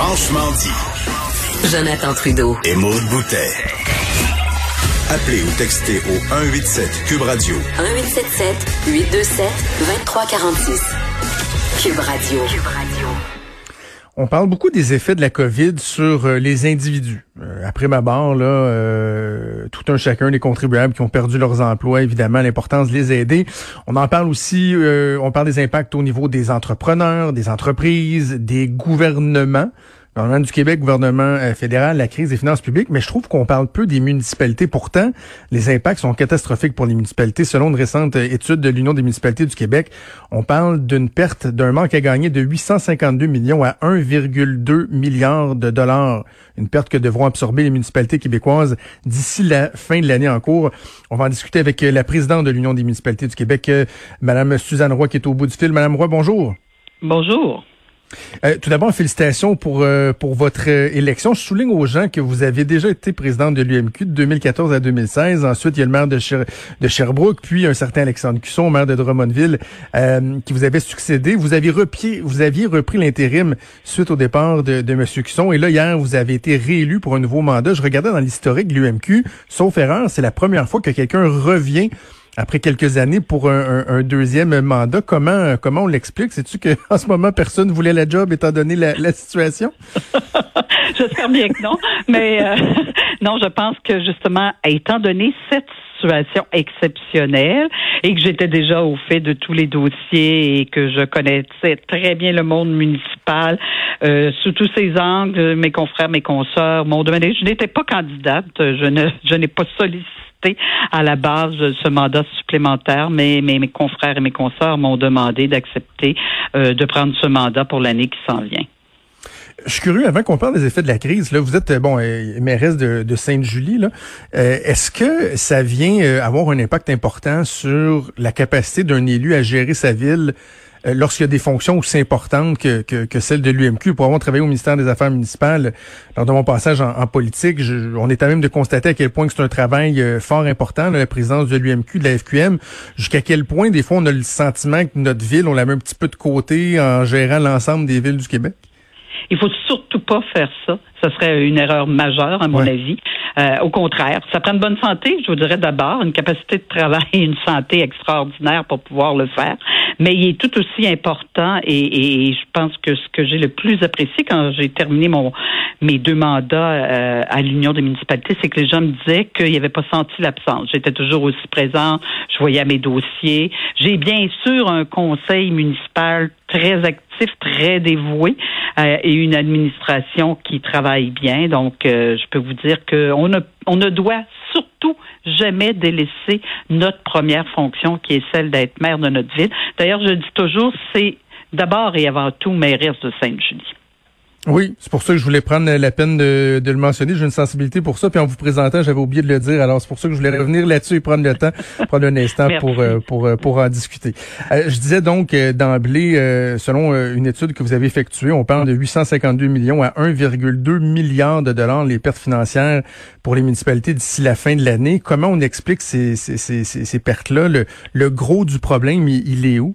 Franchement dit. Jonathan Trudeau. Et Maude Boutet. Appelez ou textez au 187 Cube Radio. 1877 827 2346. Cube Radio. Cube Radio. On parle beaucoup des effets de la COVID sur euh, les individus. Euh, après ma barre, là, euh, tout un chacun des contribuables qui ont perdu leurs emplois, évidemment, l'importance de les aider. On en parle aussi, on parle des impacts au niveau des entrepreneurs, des entreprises, des gouvernements gouvernement du Québec, gouvernement euh, fédéral, la crise des finances publiques, mais je trouve qu'on parle peu des municipalités. Pourtant, les impacts sont catastrophiques pour les municipalités. Selon une récente euh, étude de l'Union des municipalités du Québec, on parle d'une perte, d'un manque à gagner de 852 millions à 1,2 milliard de dollars. Une perte que devront absorber les municipalités québécoises d'ici la fin de l'année en cours. On va en discuter avec euh, la présidente de l'Union des municipalités du Québec, Madame Suzanne Roy, qui est au bout du fil. Madame Roy, bonjour. Bonjour. Euh, tout d'abord, félicitations pour euh, pour votre euh, élection. Je souligne aux gens que vous avez déjà été présidente de l'UMQ de 2014 à 2016. Ensuite, il y a le maire de, Sherbrooke, puis un certain Alexandre Cusson, maire de Drummondville, qui vous avait succédé. Vous aviez repris, repris l'intérim suite au départ de, de M. Cusson. Et là, hier, vous avez été réélu pour un nouveau mandat. Je regardais dans l'historique de l'UMQ, sauf erreur, c'est la première fois que quelqu'un revient après quelques années pour un, deuxième mandat. Comment comment on l'explique? C'est-tu qu'en ce moment, personne voulait la job étant donné la, situation? J'espère bien que non. Mais euh, non, je pense que justement, étant donné cette situation exceptionnelle et que j'étais déjà au fait de tous les dossiers et que je connaissais très bien le monde municipal euh, sous tous ses angles, mes confrères, mes consoeurs, mon domaine. Je n'étais pas candidate, je ne je n'ai pas sollicité à la base ce mandat supplémentaire, mais, mes confrères et mes consoeurs m'ont demandé d'accepter euh, de prendre ce mandat pour l'année qui s'en vient. Je suis curieux, avant qu'on parle des effets de la crise, là, vous êtes bon euh, mairesse de, de Sainte-Julie. Euh, Est-ce que ça vient avoir un impact important sur la capacité d'un élu à gérer sa ville euh, lorsqu'il y a des fonctions aussi importantes que, que, que celles de l'UMQ. Pour avoir travaillé au ministère des Affaires municipales, lors de mon passage en, politique, on est à même de constater à quel point c'est un travail euh, fort important, la présidence de l'UMQ, de la FQM, jusqu'à quel point, des fois, on a le sentiment que notre ville, on la met un petit peu de côté en gérant l'ensemble des villes du Québec? Il faut surtout pas faire ça. Ce serait une erreur majeure, à mon avis. Euh, au contraire, ça prend une bonne santé, je vous dirais d'abord, une capacité de travail et une santé extraordinaire pour pouvoir le faire. Mais il est tout aussi important et, et je pense que ce que j'ai le plus apprécié quand j'ai terminé mon mes deux mandats euh, à l'Union des municipalités, c'est que les gens me disaient qu'ils n'avaient pas senti l'absence. J'étais toujours aussi présent, je voyais mes dossiers. J'ai bien sûr un conseil municipal très actif, très dévoué et une administration qui travaille bien. Donc, euh, je peux vous dire qu'on ne, on ne doit surtout jamais délaisser notre première fonction qui est celle d'être maire de notre ville. D'ailleurs, je dis toujours, c'est d'abord et avant tout mairesse de Sainte-Julie. Oui, c'est pour ça que je voulais prendre la peine de, le mentionner. J'ai une sensibilité pour ça. Puis en vous présentant, j'avais oublié de le dire. Alors c'est pour ça que je voulais revenir là-dessus et prendre le temps, prendre un instant pour euh, pour euh, pour en discuter. Euh, je disais donc d'emblée, selon une étude que vous avez effectuée, on parle de 852 millions à 1,2 milliard de dollars les pertes financières pour les municipalités d'ici la fin de l'année. Comment on explique ces ces, ces, ces pertes-là? Le, le gros du problème, il est où?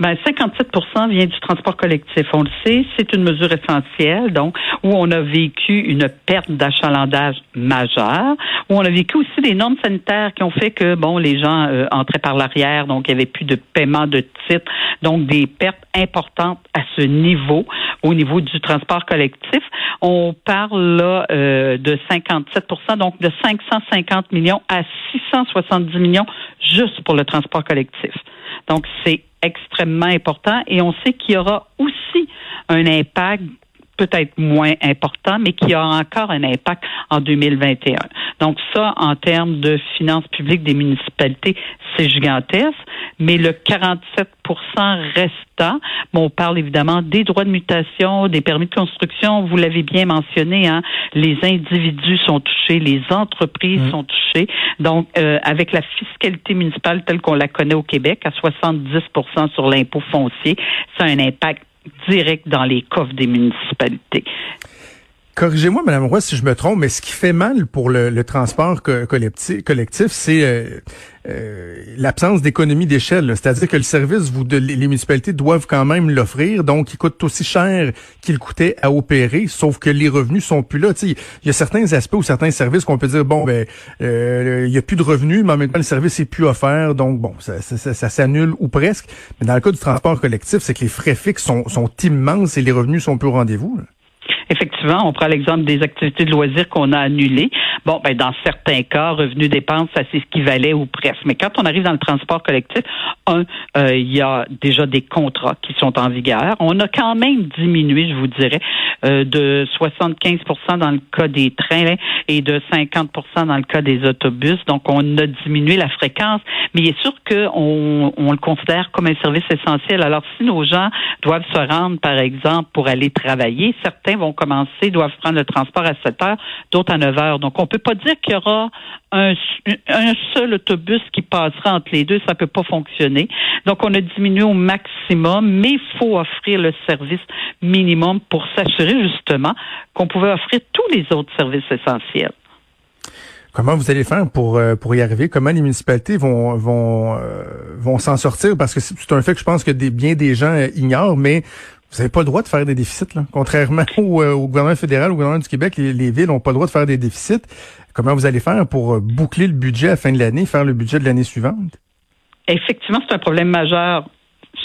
Ben 57% vient du transport collectif. On le sait, c'est une mesure essentielle, donc où on a vécu une perte d'achalandage majeure, où on a vécu aussi des normes sanitaires qui ont fait que bon, les gens euh, entraient par l'arrière, donc il n'y avait plus de paiement de titres, donc des pertes importantes à ce niveau, au niveau du transport collectif. On parle là euh, de 57% donc de 550 millions à 670 millions juste pour le transport collectif. Donc, c'est extrêmement important et on sait qu'il y aura aussi un impact peut-être moins important, mais qui aura encore un impact en 2021. Donc ça, en termes de finances publiques des municipalités, c'est gigantesque. Mais le 47% restant, bon, on parle évidemment des droits de mutation, des permis de construction. Vous l'avez bien mentionné, hein, les individus sont touchés, les entreprises mmh. sont touchées. Donc, euh, avec la fiscalité municipale telle qu'on la connaît au Québec, à 70% sur l'impôt foncier, ça a un impact direct dans les coffres des municipalités. Corrigez-moi, Madame Roy, si je me trompe, mais ce qui fait mal pour le, transport collectif, c'est euh, euh, l'absence d'économie d'échelle. C'est-à-dire que le service, vous, les municipalités doivent quand même l'offrir, donc il coûte aussi cher qu'il coûtait à opérer, sauf que les revenus sont plus là. Il y a certains aspects ou certains services qu'on peut dire, bon, ben, euh, il y a plus de revenus, mais en même temps, le service est plus offert, donc bon, ça, ça, s'annule ou presque. Mais dans le cas du transport collectif, c'est que les frais fixes sont, sont immenses et les revenus sont plus au rendez-vous effectivement, on prend l'exemple des activités de loisirs qu'on a annulées. Bon, ben dans certains cas, revenus dépenses, ça c'est ce qui valait ou presque. Mais quand on arrive dans le transport collectif, un, euh, il y a déjà des contrats qui sont en vigueur. On a quand même diminué, je vous dirais, euh, de 75% dans le cas des trains et de 50% dans le cas des autobus. Donc, on a diminué la fréquence, mais il est sûr qu'on on le considère comme un service essentiel. Alors, si nos gens doivent se rendre, par exemple, pour aller travailler, certains vont commencer, doivent prendre le transport à 7 heures, d'autres à 9 heures. Donc, on peut pas dire qu'il y aura un, seul autobus qui passera entre les deux. Ça peut pas fonctionner. Donc, on a diminué au maximum, mais il faut offrir le service minimum pour s'assurer justement qu'on pouvait offrir tous les autres services essentiels. Comment vous allez faire pour euh, pour y arriver? Comment les municipalités vont vont euh, vont s'en sortir? Parce que c'est un fait que je pense que bien des gens euh, ignorent, mais vous n'avez pas le droit de faire des déficits, là. Contrairement euh, au, gouvernement fédéral, au gouvernement du Québec, les, villes n'ont pas le droit de faire des déficits. Comment vous allez faire pour euh, boucler le budget à la fin de l'année, faire le budget de l'année suivante? Effectivement, c'est un problème majeur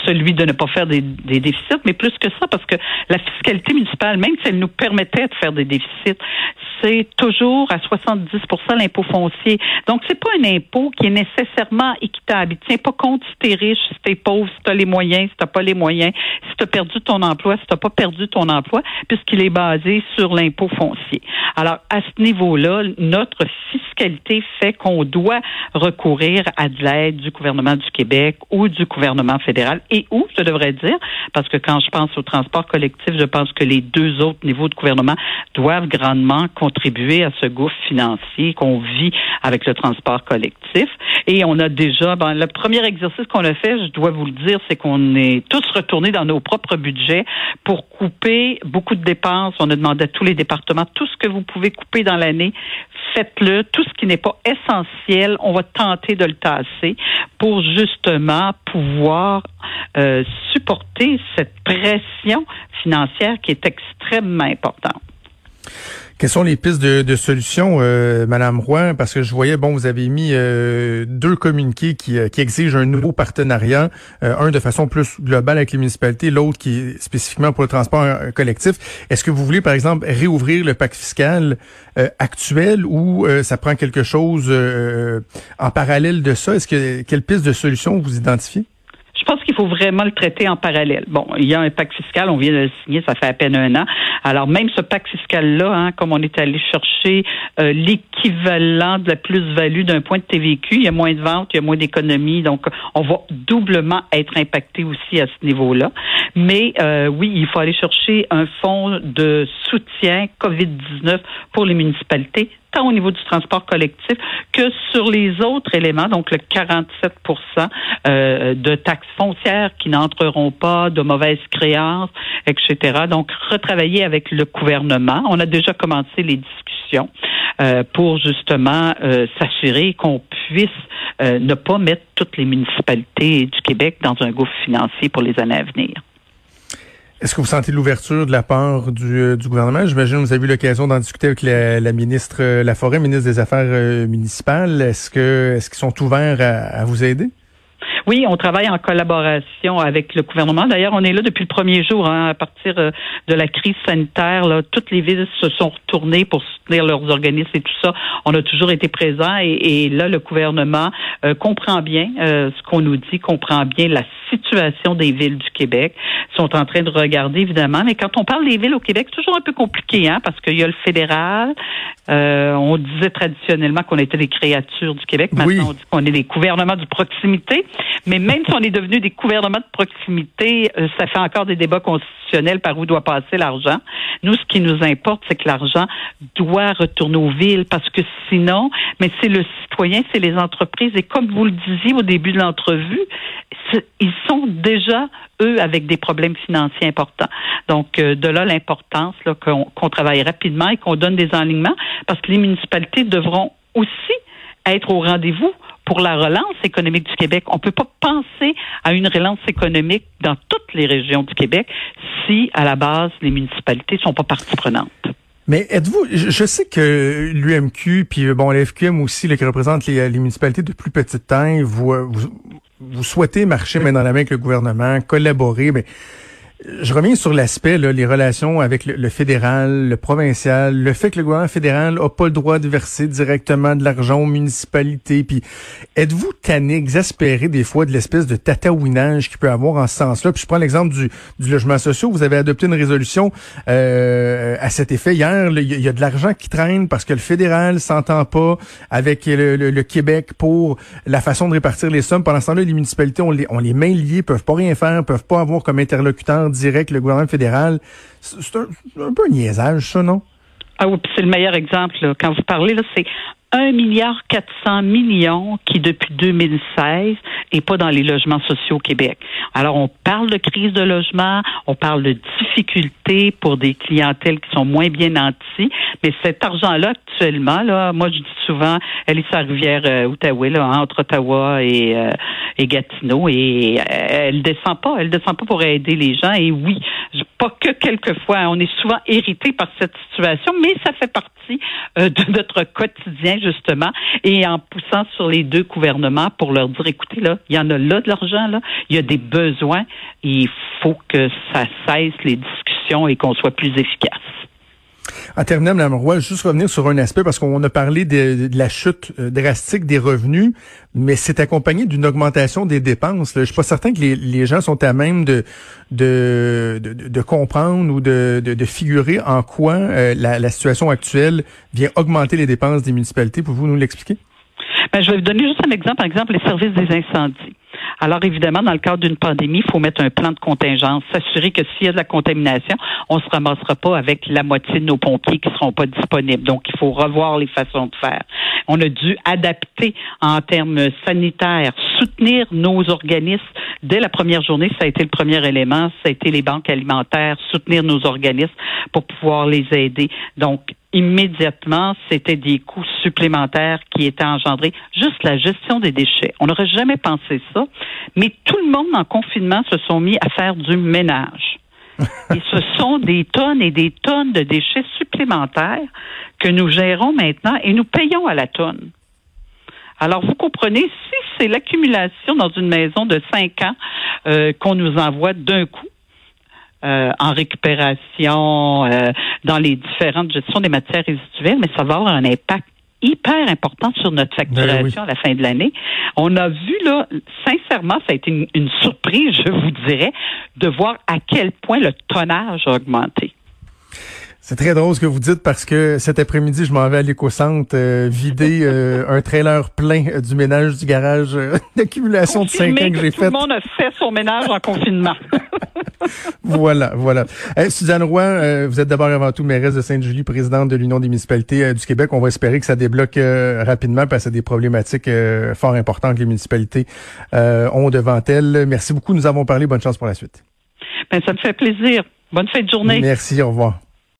celui de ne pas faire des, déficits, mais plus que ça, parce que la fiscalité municipale, même si elle nous permettait de faire des déficits, c'est toujours à 70% l'impôt foncier. Donc, c'est pas un impôt qui est nécessairement équitable. Il tient pas compte si t'es riche, si t'es pauvre, si t'as les moyens, si t'as pas les moyens, si t'as perdu ton emploi, si t'as pas perdu ton emploi, puisqu'il est basé sur l'impôt foncier. Alors, à ce niveau-là, notre fiscalité fait qu'on doit recourir à de l'aide du gouvernement du Québec ou du gouvernement fédéral et où, je devrais dire, parce que quand je pense au transport collectif, je pense que les deux autres niveaux de gouvernement doivent grandement contribuer à ce gouffre financier qu'on vit avec le transport collectif. Et on a déjà, ben, le premier exercice qu'on a fait, je dois vous le dire, c'est qu'on est tous retournés dans nos propres budgets pour couper beaucoup de dépenses. On a demandé à tous les départements tout ce que vous pouvez couper dans l'année, faites-le. Tout ce qui n'est pas essentiel, on va tenter de le tasser pour justement pouvoir euh, supporter cette pression financière qui est extrêmement importante. Quelles sont les pistes de, de solutions, euh, Madame Roy? Parce que je voyais, bon, vous avez mis euh, deux communiqués qui, euh, qui, exigent un nouveau partenariat, un de façon plus globale avec les municipalités, l'autre qui est spécifiquement pour le transport collectif. Est-ce que vous voulez, par exemple, réouvrir le pacte fiscal actuel ou ça prend quelque chose en parallèle de ça? Est-ce que quelle piste de solution vous identifiez? Je pense qu'il faut vraiment le traiter en parallèle. Bon, il y a un pacte fiscal, on vient de le signer, ça fait à peine un an. Alors même ce pacte fiscal-là, hein, comme on est allé chercher euh, l'équivalent de la plus-value d'un point de TVQ, il y a moins de ventes, il y a moins d'économies, donc on va doublement être impacté aussi à ce niveau-là. Mais euh, oui, il faut aller chercher un fonds de soutien COVID-19 pour les municipalités tant au niveau du transport collectif que sur les autres éléments, donc le 47% euh, de taxes foncières qui n'entreront pas, de mauvaises créances, etc. Donc, retravailler avec le gouvernement. On a déjà commencé les discussions euh, pour justement euh, s'assurer qu'on puisse ne pas mettre toutes les municipalités du Québec dans un gouffre financier pour les années à venir. Est-ce que vous sentez l'ouverture de la part du, euh, du gouvernement? J'imagine que vous avez eu l'occasion d'en discuter avec la, ministre euh, La Forêt, ministre des Affaires euh, municipales. Est-ce que est-ce qu'ils sont ouverts à, vous aider? Oui, on travaille en collaboration avec le gouvernement. D'ailleurs, on est là depuis le premier jour, hein, à partir de la crise sanitaire. Là, toutes les villes se sont retournées pour soutenir leurs organismes et tout ça. On a toujours été présents et, là, le gouvernement euh, comprend bien euh, ce qu'on nous dit, comprend bien la situation des villes du Québec. Ils sont en train de regarder, évidemment. Mais quand on parle des villes au Québec, c'est toujours un peu compliqué, hein, parce qu'il y a le fédéral. on disait traditionnellement qu'on était des créatures du Québec. Maintenant, on dit qu'on est des gouvernements de proximité. Mais même si on est devenu des gouvernements de proximité, euh, ça fait encore des débats constitutionnels par où doit passer l'argent. Nous, ce qui nous importe, c'est que l'argent doit retourner aux villes parce que sinon, mais c'est le citoyen, c'est les entreprises. Et comme vous le disiez au début de l'entrevue, ils sont déjà eux avec des problèmes financiers importants. Donc euh, de là l'importance qu'on travaille rapidement et qu'on donne des enlignements parce que les municipalités devront aussi être au rendez-vous pour la relance économique du Québec. On ne peut pas penser à une relance économique dans toutes les régions du Québec si, à la base, les municipalités ne sont pas partie prenante. Mais êtes-vous, je sais que l'UMQ, puis bon, l'FQM aussi, là, qui représente les, municipalités de plus petite taille, vous, vous, vous souhaitez marcher main dans la main avec le gouvernement, collaborer, mais je reviens sur l'aspect, les relations avec le, fédéral, le provincial, le fait que le gouvernement fédéral n'a pas le droit de verser directement de l'argent aux municipalités. Puis, êtes-vous tanné, exaspéré des fois de l'espèce de tataouinage qu'il peut avoir en ce sens-là? Puis je prends l'exemple du, du logement social. Vous avez adopté une résolution euh, à cet effet hier. Il y, a de l'argent qui traîne parce que le fédéral s'entend pas avec le, Québec pour la façon de répartir les sommes. Pendant ce temps-là, les municipalités ont les, ont les mains peuvent pas rien faire, peuvent pas avoir comme interlocuteur direct le gouvernement fédéral. C'est un, peu un niaisage, ça, non? Ah oui, c'est le meilleur exemple. Quand vous parlez, c'est 1 milliard 400 millions qui, depuis 2016, est pas dans les logements sociaux au Québec. Alors, on parle de crise de logement, on parle de difficultés pour des clientèles qui sont moins bien nantis, mais cet argent-là, actuellement, là, moi, je dis souvent, elle est sur la rivière euh, Outaouais, là, entre Ottawa et, euh, et Gatineau, et euh, elle descend pas, elle descend pas pour aider les gens, et oui, pas que quelquefois, on est souvent irrité par cette situation, mais ça fait partie de notre quotidien justement, et en poussant sur les deux gouvernements pour leur dire, écoutez, là, il y en a là de l'argent, là, il y a des besoins, il faut que ça cesse les discussions et qu'on soit plus efficace. En terminant, Mme Roy, juste revenir sur un aspect parce qu'on a parlé de, la chute euh, drastique des revenus, mais c'est accompagné d'une augmentation des dépenses. Je suis pas certain que les, gens sont à même de comprendre ou de, figurer en quoi euh, la situation actuelle vient augmenter les dépenses des municipalités. Pouvez-vous nous l'expliquer? Ben, je vais vous donner juste un exemple. Par exemple, les services des incendies. Alors évidemment, dans le cadre d'une pandémie, il faut mettre un plan de contingence, s'assurer que s'il y a de la contamination, on se ramassera pas avec la moitié de nos pompiers qui seront pas disponibles. Donc il faut revoir les façons de faire. On a dû adapter en termes sanitaires, soutenir nos organismes dès la première journée. Ça a été le premier élément. Ça a été les banques alimentaires, soutenir nos organismes pour pouvoir les aider. Donc immédiatement, c'était des coûts supplémentaires qui étaient engendrés. Juste la gestion des déchets. On n'aurait jamais pensé ça, mais tout le monde en confinement se sont mis à faire du ménage. et ce sont des tonnes et des tonnes de déchets supplémentaires que nous gérons maintenant et nous payons à la tonne. Alors, vous comprenez, si c'est l'accumulation dans une maison de cinq ans euh, qu'on nous envoie d'un coup, euh, en récupération, euh, dans les différentes gestions des matières résiduelles, mais ça va avoir un impact hyper important sur notre ben facturation à la fin de l'année. On a vu là, sincèrement, ça a été une, une, surprise, je vous dirais, de voir à quel point le tonnage a augmenté. C'est très drôle ce que vous dites parce que cet après-midi, je m'en vais à l'éco-centre euh, vider euh, un trailer plein euh, du ménage du garage d'accumulation de cinq ans que, j'ai fait. Tout le monde a fait son ménage en confinement. voilà, voilà. Suzanne Roy, vous êtes d'abord avant tout mairesse de Sainte-Julie, présidente de l'Union des municipalités du Québec. On va espérer que ça débloque rapidement parce que c'est des problématiques fort importantes que les municipalités ont devant elles. Merci beaucoup. Nous avons parlé. Bonne chance pour la suite. Ben, ça me fait plaisir. Bonne fin de journée. Merci. Au revoir.